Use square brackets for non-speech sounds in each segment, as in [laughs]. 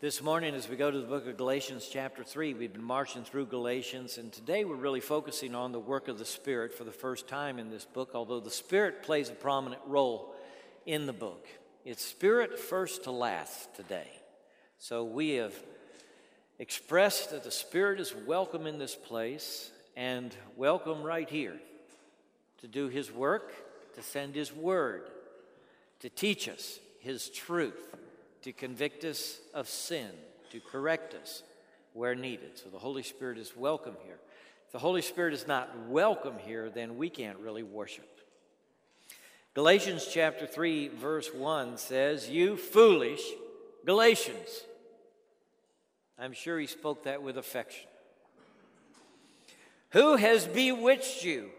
This morning, as we go to the book of Galatians, chapter 3, we've been marching through Galatians, and today we're really focusing on the work of the Spirit for the first time in this book, although the Spirit plays a prominent role in the book. It's Spirit first to last today. So we have expressed that the Spirit is welcome in this place and welcome right here to do His work, to send His word, to teach us His truth to convict us of sin, to correct us where needed. So the Holy Spirit is welcome here. If the Holy Spirit is not welcome here, then we can't really worship. Galatians chapter 3, verse 1 says, You foolish Galatians. I'm sure he spoke that with affection. Who has bewitched you?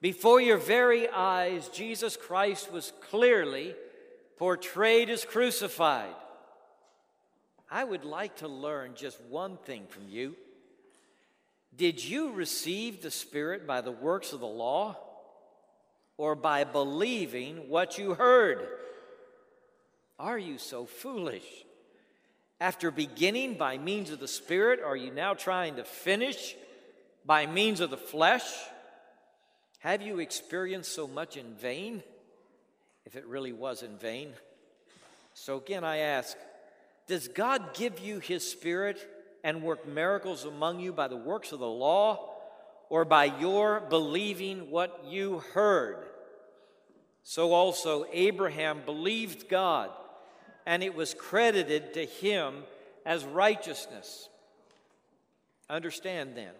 Before your very eyes, Jesus Christ was clearly portrayed as crucified. I would like to learn just one thing from you. Did you receive the Spirit by the works of the law or by believing what you heard? Are you so foolish? After beginning by means of the Spirit, are you now trying to finish by means of the flesh? Have you experienced so much in vain? If it really was in vain. So again, I ask Does God give you His Spirit and work miracles among you by the works of the law or by your believing what you heard? So also, Abraham believed God, and it was credited to him as righteousness. Understand then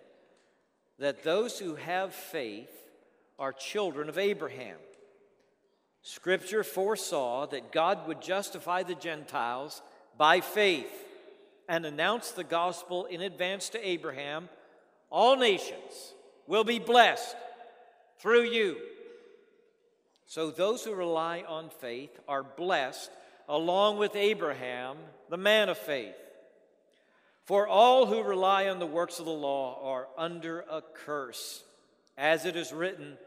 that those who have faith are children of Abraham. Scripture foresaw that God would justify the Gentiles by faith and announce the gospel in advance to Abraham. All nations will be blessed through you. So those who rely on faith are blessed along with Abraham, the man of faith. For all who rely on the works of the law are under a curse. As it is written,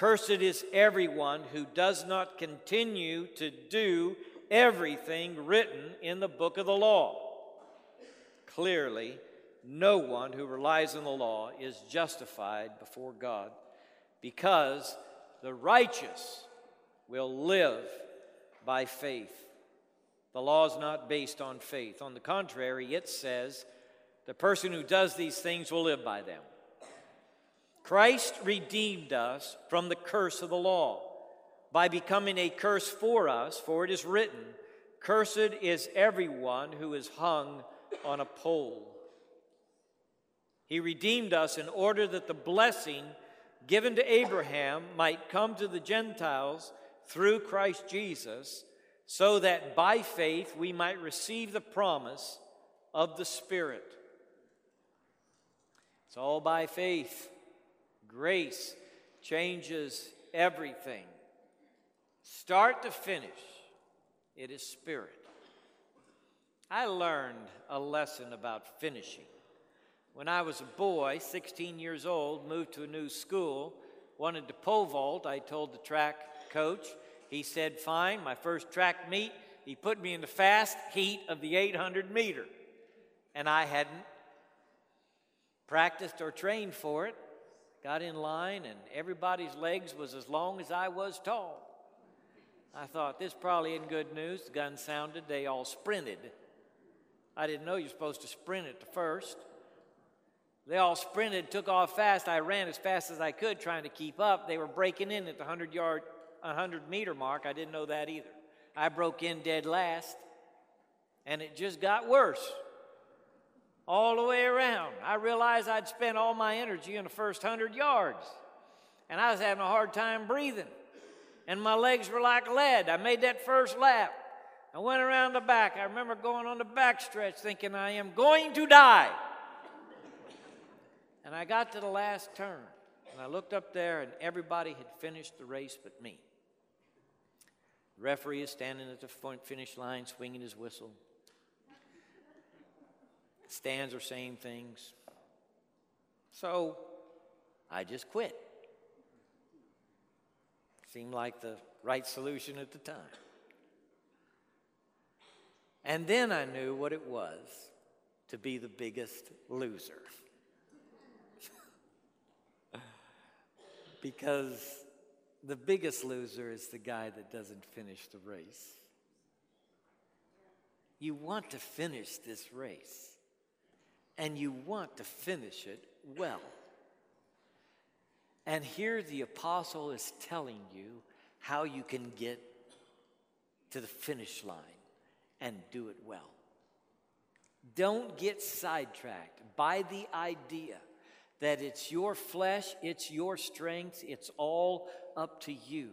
Cursed is everyone who does not continue to do everything written in the book of the law. Clearly, no one who relies on the law is justified before God because the righteous will live by faith. The law is not based on faith. On the contrary, it says the person who does these things will live by them. Christ redeemed us from the curse of the law by becoming a curse for us, for it is written, Cursed is everyone who is hung on a pole. He redeemed us in order that the blessing given to Abraham might come to the Gentiles through Christ Jesus, so that by faith we might receive the promise of the Spirit. It's all by faith. Grace changes everything. Start to finish, it is spirit. I learned a lesson about finishing. When I was a boy, 16 years old, moved to a new school, wanted to pole vault, I told the track coach. He said, Fine, my first track meet, he put me in the fast heat of the 800 meter. And I hadn't practiced or trained for it got in line, and everybody's legs was as long as I was tall. I thought, this probably isn't good news. The gun sounded, they all sprinted. I didn't know you're supposed to sprint at the first. They all sprinted, took off fast. I ran as fast as I could, trying to keep up. They were breaking in at the 100 yard, 100 meter mark. I didn't know that either. I broke in dead last, and it just got worse all the way around. I realized I'd spent all my energy in the first hundred yards, and I was having a hard time breathing. And my legs were like lead. I made that first lap. I went around the back. I remember going on the back stretch thinking, I am going to die. and I got to the last turn, and I looked up there, and everybody had finished the race but me. The referee is standing at the finish line, swinging his whistle stands are saying things. So I just quit. Seemed like the right solution at the time. And then I knew what it was to be the biggest loser. [laughs] because the biggest loser is the guy that doesn't finish the race. You want to finish this race, and you want to finish it well. And here the apostle is telling you how you can get to the finish line and do it well. Don't get sidetracked by the idea that it's your flesh, it's your strength, it's all up to you.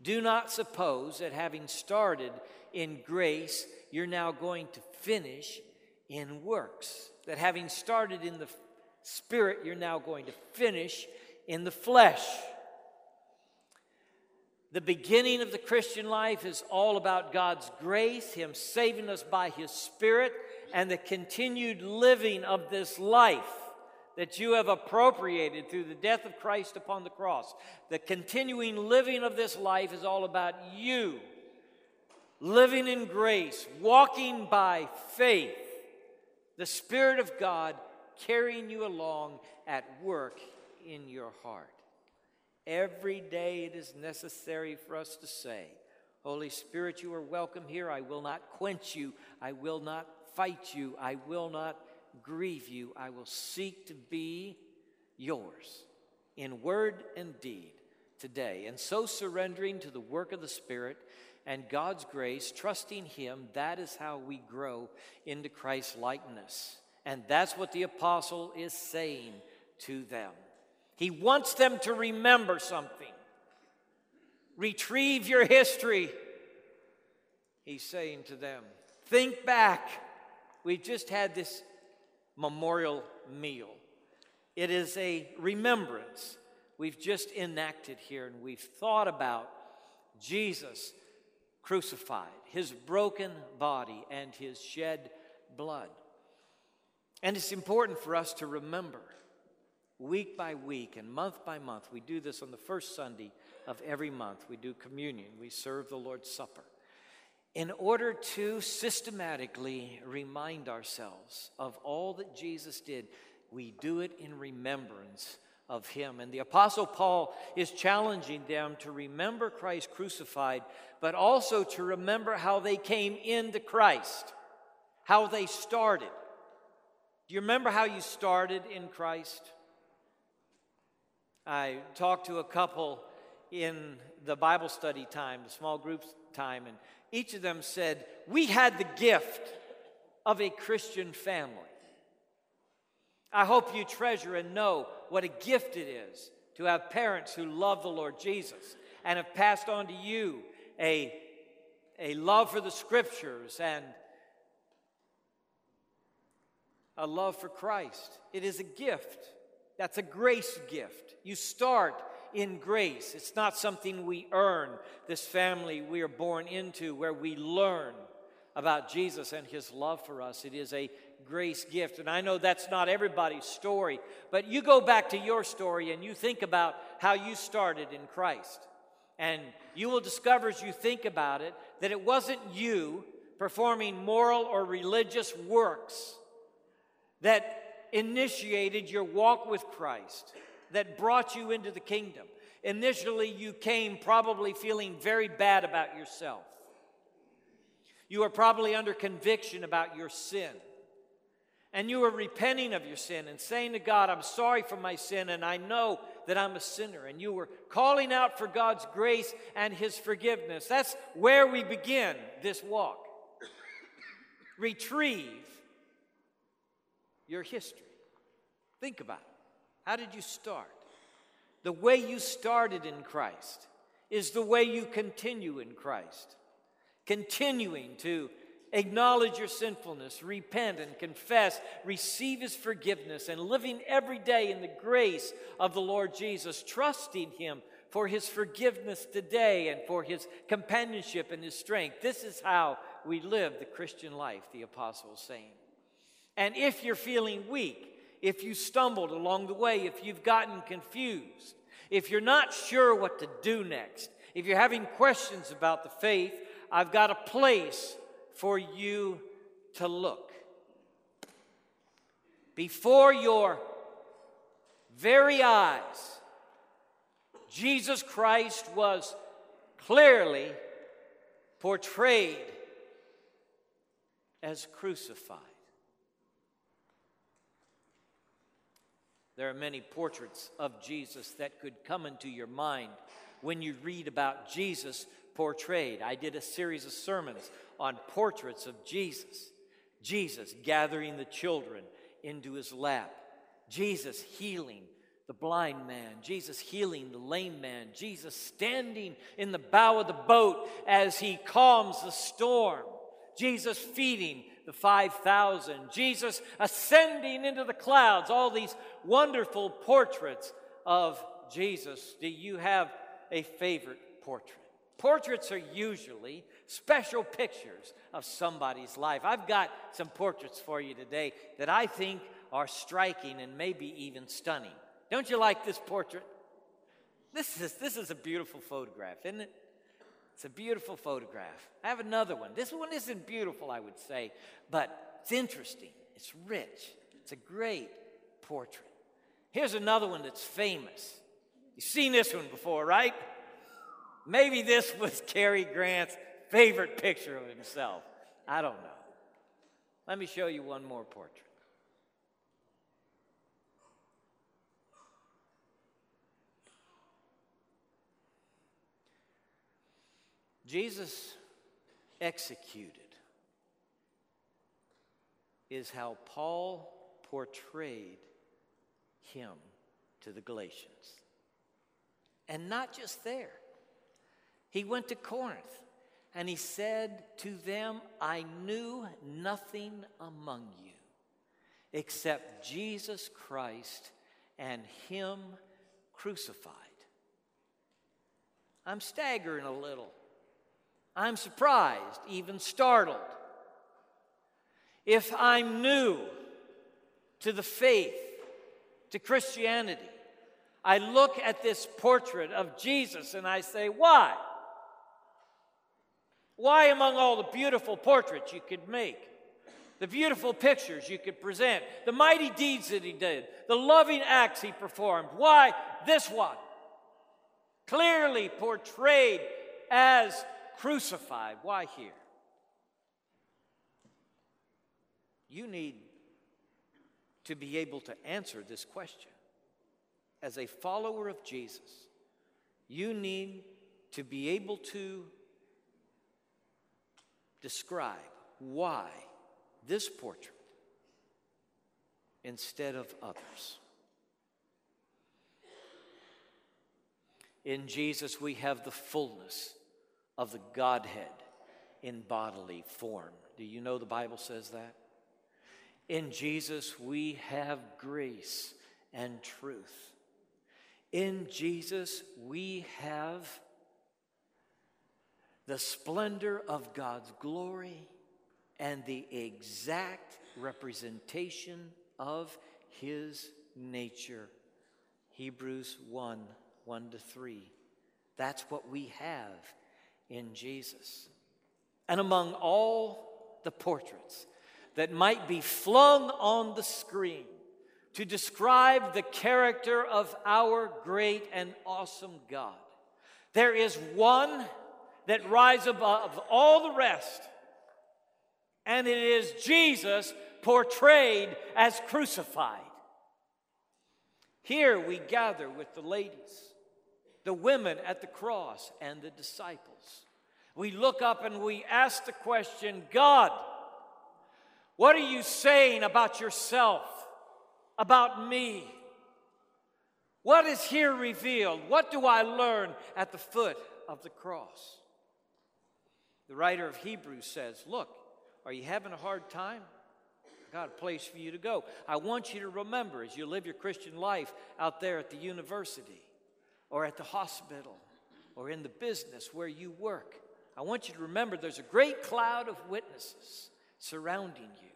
Do not suppose that having started in grace, you're now going to finish in works. That having started in the spirit, you're now going to finish in the flesh. The beginning of the Christian life is all about God's grace, Him saving us by His Spirit, and the continued living of this life that you have appropriated through the death of Christ upon the cross. The continuing living of this life is all about you living in grace, walking by faith, the Spirit of God carrying you along at work in your heart. Every day it is necessary for us to say, Holy Spirit, you are welcome here. I will not quench you. I will not fight you. I will not grieve you. I will seek to be yours in word and deed today. And so surrendering to the work of the Spirit and God's grace, trusting Him, that is how we grow into Christ's likeness. And that's what the apostle is saying to them. He wants them to remember something. Retrieve your history. He's saying to them, think back. We've just had this memorial meal. It is a remembrance we've just enacted here, and we've thought about Jesus crucified, his broken body, and his shed blood. And it's important for us to remember week by week and month by month. We do this on the first Sunday of every month. We do communion, we serve the Lord's Supper. In order to systematically remind ourselves of all that Jesus did, we do it in remembrance of him. And the Apostle Paul is challenging them to remember Christ crucified, but also to remember how they came into Christ, how they started. Do you remember how you started in Christ? I talked to a couple in the Bible study time, the small groups time, and each of them said, We had the gift of a Christian family. I hope you treasure and know what a gift it is to have parents who love the Lord Jesus and have passed on to you a, a love for the scriptures and a love for Christ. It is a gift. That's a grace gift. You start in grace. It's not something we earn, this family we are born into where we learn about Jesus and his love for us. It is a grace gift. And I know that's not everybody's story, but you go back to your story and you think about how you started in Christ. And you will discover as you think about it that it wasn't you performing moral or religious works that initiated your walk with Christ, that brought you into the kingdom. Initially, you came probably feeling very bad about yourself. You are probably under conviction about your sin. And you are repenting of your sin and saying to God, I'm sorry for my sin, and I know that I'm a sinner. And you were calling out for God's grace and His forgiveness. That's where we begin this walk. Retrieve your history. Think about it. How did you start? The way you started in Christ is the way you continue in Christ. Continuing to acknowledge your sinfulness, repent and confess, receive His forgiveness, and living every day in the grace of the Lord Jesus, trusting Him for His forgiveness today and for His companionship and His strength. This is how we live the Christian life, the apostle is saying. And if you're feeling weak, if you stumbled along the way, if you've gotten confused, if you're not sure what to do next, if you're having questions about the faith, I've got a place for you to look. Before your very eyes, Jesus Christ was clearly portrayed as crucified. There are many portraits of Jesus that could come into your mind when you read about Jesus portrayed. I did a series of sermons on portraits of Jesus. Jesus gathering the children into his lap, Jesus healing the blind man, Jesus healing the lame man, Jesus standing in the bow of the boat as he calms the storm, Jesus feeding the 5,000, Jesus ascending into the clouds, all these wonderful portraits of Jesus. Do you have a favorite portrait? Portraits are usually special pictures of somebody's life. I've got some portraits for you today that I think are striking and maybe even stunning. Don't you like this portrait? This is, this is a beautiful photograph, isn't it? It's a beautiful photograph. I have another one. This one isn't beautiful, I would say, but it's interesting. It's rich. It's a great portrait. Here's another one that's famous. You've seen this one before, right? Maybe this was [laughs] Cary Grant's favorite picture of himself. I don't know. Let me show you one more portrait. Jesus executed is how Paul portrayed him to the Galatians. And not just there, he went to Corinth and he said to them, I knew nothing among you except Jesus Christ and Him crucified. I'm staggering a little. I'm surprised, even startled. If I'm new to the faith, to Christianity, I look at this portrait of Jesus and I say, why? Why, among all the beautiful portraits you could make, the beautiful pictures you could present, the mighty deeds that he did, the loving acts he performed, why this one? Clearly portrayed as crucified. Why here? You need to be able to answer this question. As a follower of Jesus, you need to be able to describe why this portrait instead of others. In Jesus, we have the fullness of the Godhead in bodily form. Do you know the Bible says that? In Jesus, we have grace and truth. In Jesus, we have the splendor of God's glory and the exact representation of his nature. Hebrews 1 1 to 3. That's what we have in Jesus. And among all the portraits that might be flung on the screen to describe the character of our great and awesome God, there is one that rise above all the rest, and it is Jesus portrayed as crucified. Here we gather with the ladies the women at the cross, and the disciples. We look up and we ask the question God, what are you saying about yourself, about me? What is here revealed? What do I learn at the foot of the cross? The writer of Hebrews says, Look, are you having a hard time? I got a place for you to go. I want you to remember as you live your Christian life out there at the university or at the hospital or in the business where you work. I want you to remember there's a great cloud of witnesses surrounding you.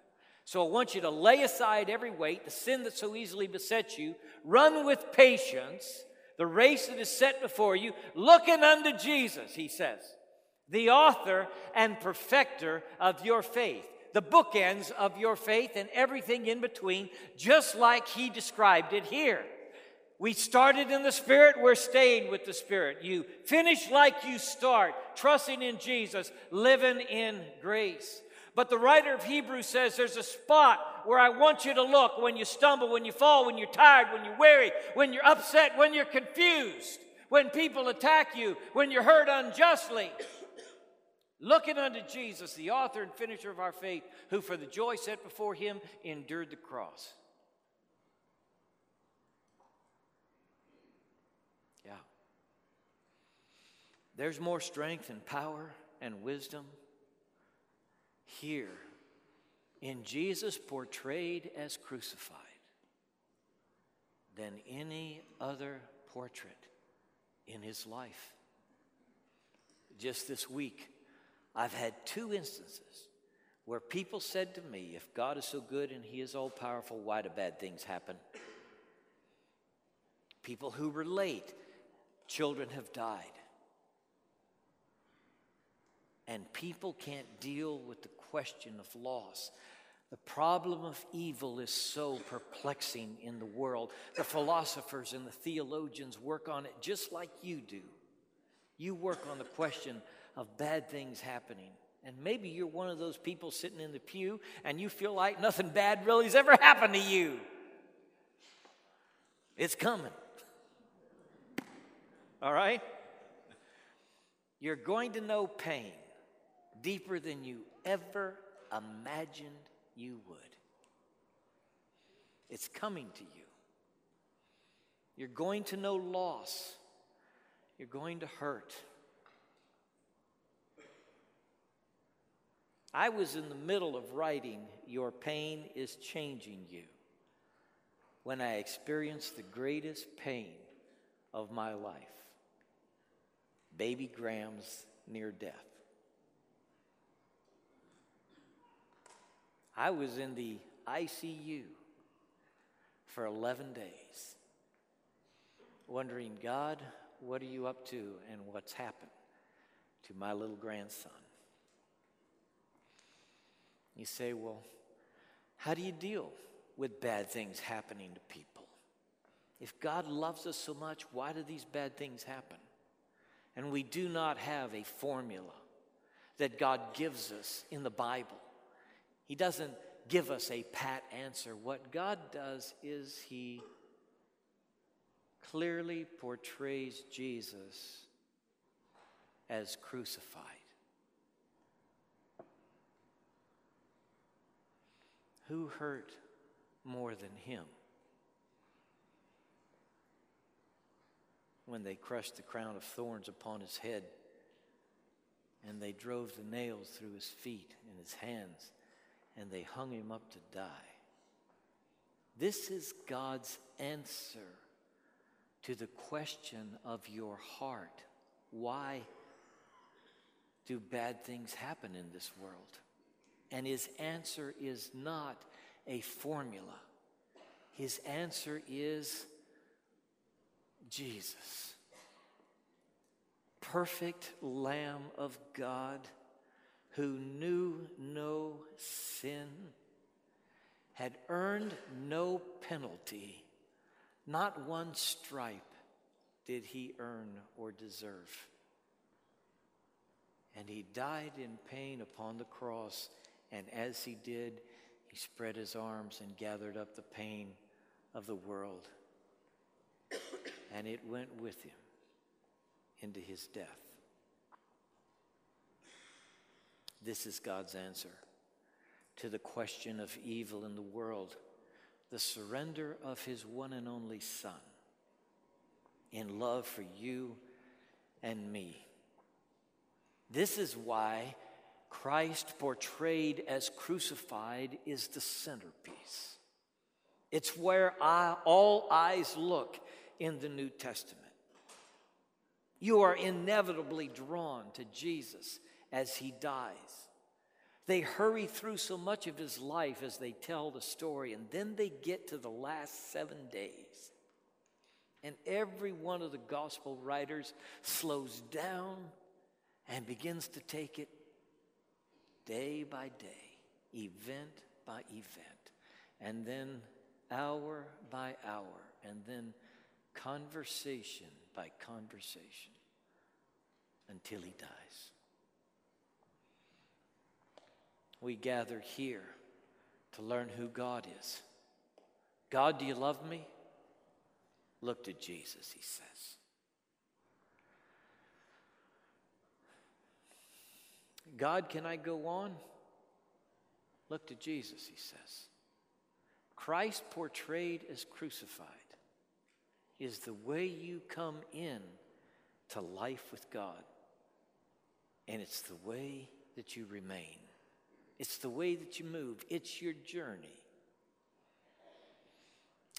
So I want you to lay aside every weight, the sin that so easily besets you, run with patience the race that is set before you, looking unto Jesus, he says. The author and perfecter of your faith, the bookends of your faith and everything in between, just like he described it here. We started in the Spirit, we're staying with the Spirit. You finish like you start, trusting in Jesus, living in grace. But the writer of Hebrews says there's a spot where I want you to look when you stumble, when you fall, when you're tired, when you're weary, when you're upset, when you're confused, when people attack you, when you're hurt unjustly. Looking unto Jesus, the author and finisher of our faith, who for the joy set before him endured the cross. Yeah. There's more strength and power and wisdom here in Jesus portrayed as crucified than any other portrait in his life. Just this week, I've had two instances where people said to me, If God is so good and He is all powerful, why do bad things happen? People who relate, children have died. And people can't deal with the question of loss. The problem of evil is so perplexing in the world. The philosophers and the theologians work on it just like you do. You work on the question of bad things happening. And maybe you're one of those people sitting in the pew and you feel like nothing bad really has ever happened to you. It's coming. All right? You're going to know pain deeper than you ever imagined you would. It's coming to you. You're going to know loss. You're going to hurt. I was in the middle of writing Your Pain is Changing You when I experienced the greatest pain of my life baby Graham's near death. I was in the ICU for 11 days, wondering, God, what are you up to and what's happened to my little grandson? You say, well, how do you deal with bad things happening to people? If God loves us so much, why do these bad things happen? And we do not have a formula that God gives us in the Bible he doesn't give us a pat answer. What God does is He clearly portrays Jesus as crucified. Who hurt more than him? When they crushed the crown of thorns upon his head and they drove the nails through his feet and his hands and they hung him up to die. This is God's answer to the question of your heart. Why do bad things happen in this world? And his answer is not a formula. His answer is Jesus, perfect Lamb of God who knew no sin, had earned no penalty, not one stripe did he earn or deserve. And he died in pain upon the cross, and as he did, he spread his arms and gathered up the pain of the world. And it went with him into his death. This is God's answer to the question of evil in the world the surrender of his one and only Son in love for you and me. This is why Christ, portrayed as crucified, is the centerpiece. It's where I, all eyes look in the New Testament. You are inevitably drawn to Jesus as he dies. They hurry through so much of his life as they tell the story, and then they get to the last seven days. And every one of the gospel writers slows down and begins to take it day by day, event by event, and then hour by hour, and then conversation by conversation until he dies. We gather here to learn who God is. God, do you love me? Look to Jesus, he says. God, can I go on? Look to Jesus, he says. Christ portrayed as crucified is the way you come in to life with God. And it's the way that you remain. It's the way that you move. It's your journey.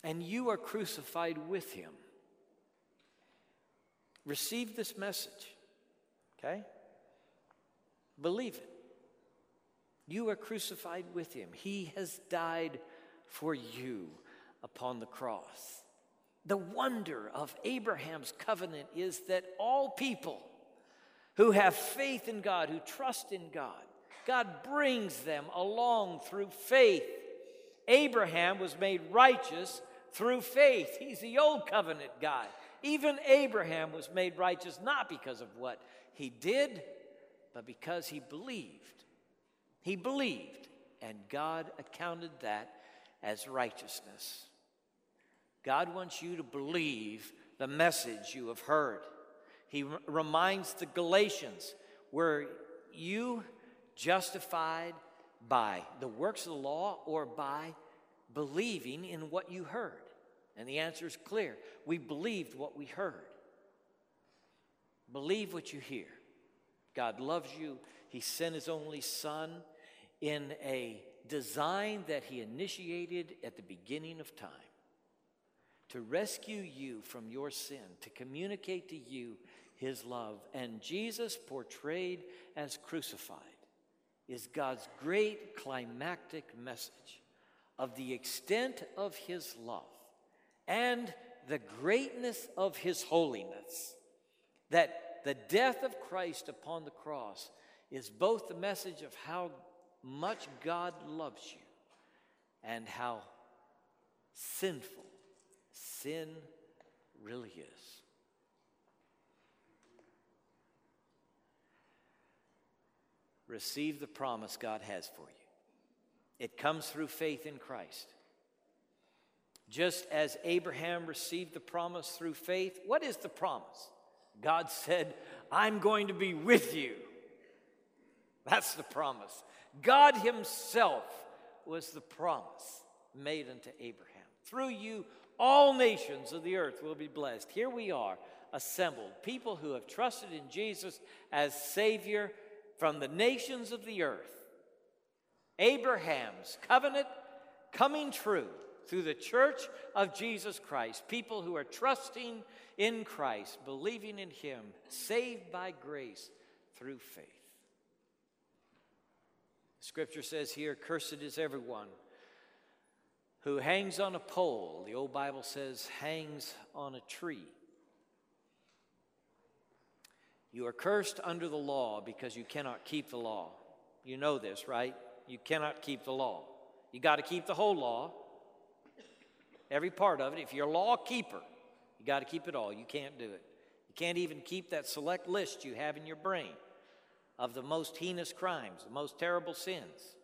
And you are crucified with him. Receive this message, okay? Believe it. You are crucified with him. He has died for you upon the cross. The wonder of Abraham's covenant is that all people who have faith in God, who trust in God, God brings them along through faith. Abraham was made righteous through faith. He's the old covenant guy. Even Abraham was made righteous not because of what he did, but because he believed. He believed, and God accounted that as righteousness. God wants you to believe the message you have heard. He reminds the Galatians where you justified by the works of the law or by believing in what you heard? And the answer is clear. We believed what we heard. Believe what you hear. God loves you. He sent His only Son in a design that He initiated at the beginning of time to rescue you from your sin, to communicate to you His love. And Jesus, portrayed as crucified, is God's great climactic message of the extent of His love and the greatness of His holiness. The death of Christ upon the cross is both the message of how much God loves you and how sinful sin really is. Receive the promise God has for you. It comes through faith in Christ. Just as Abraham received the promise through faith, what is the promise? God said, I'm going to be with you. That's the promise. God Himself was the promise made unto Abraham. Through you, all nations of the earth will be blessed. Here we are, assembled, people who have trusted in Jesus as Savior from the nations of the earth. Abraham's covenant coming true through the church of Jesus Christ, people who are trusting in Christ, believing in Him, saved by grace through faith. Scripture says here, Cursed is everyone who hangs on a pole. The old Bible says, hangs on a tree. You are cursed under the law because you cannot keep the law. You know this, right? You cannot keep the law. You got to keep the whole law, every part of it. If you're a law keeper, you got to keep it all. You can't do it. You can't even keep that select list you have in your brain of the most heinous crimes, the most terrible sins.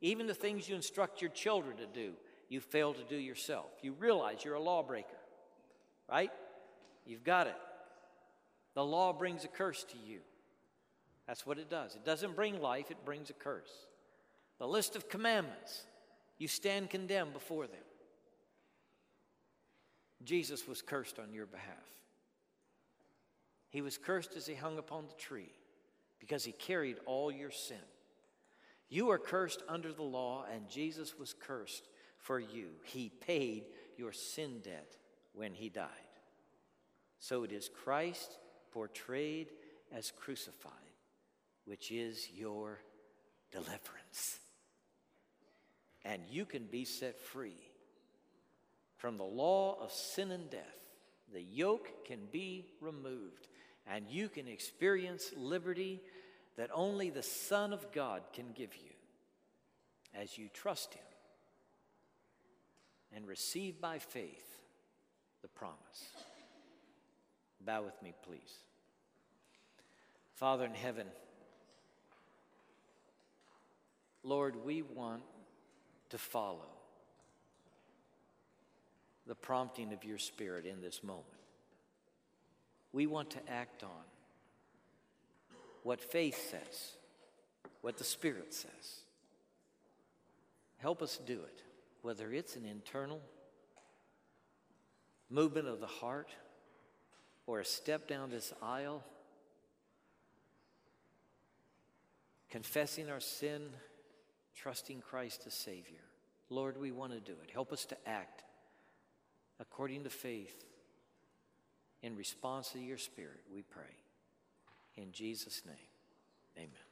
Even the things you instruct your children to do, you fail to do yourself. You realize you're a lawbreaker, right? You've got it. The law brings a curse to you. That's what it does. It doesn't bring life, it brings a curse. The list of commandments, you stand condemned before them. Jesus was cursed on your behalf. He was cursed as he hung upon the tree because he carried all your sin. You are cursed under the law, and Jesus was cursed for you. He paid your sin debt when he died. So it is Christ portrayed as crucified, which is your deliverance. And you can be set free from the law of sin and death, the yoke can be removed, and you can experience liberty that only the Son of God can give you as you trust Him and receive by faith the promise. Bow with me, please. Father in heaven, Lord, we want to follow the prompting of your Spirit in this moment. We want to act on what faith says, what the Spirit says. Help us do it, whether it's an internal movement of the heart or a step down this aisle, confessing our sin, trusting Christ as Savior. Lord, we want to do it. Help us to act according to faith in response to your Spirit, we pray. In Jesus' name, amen.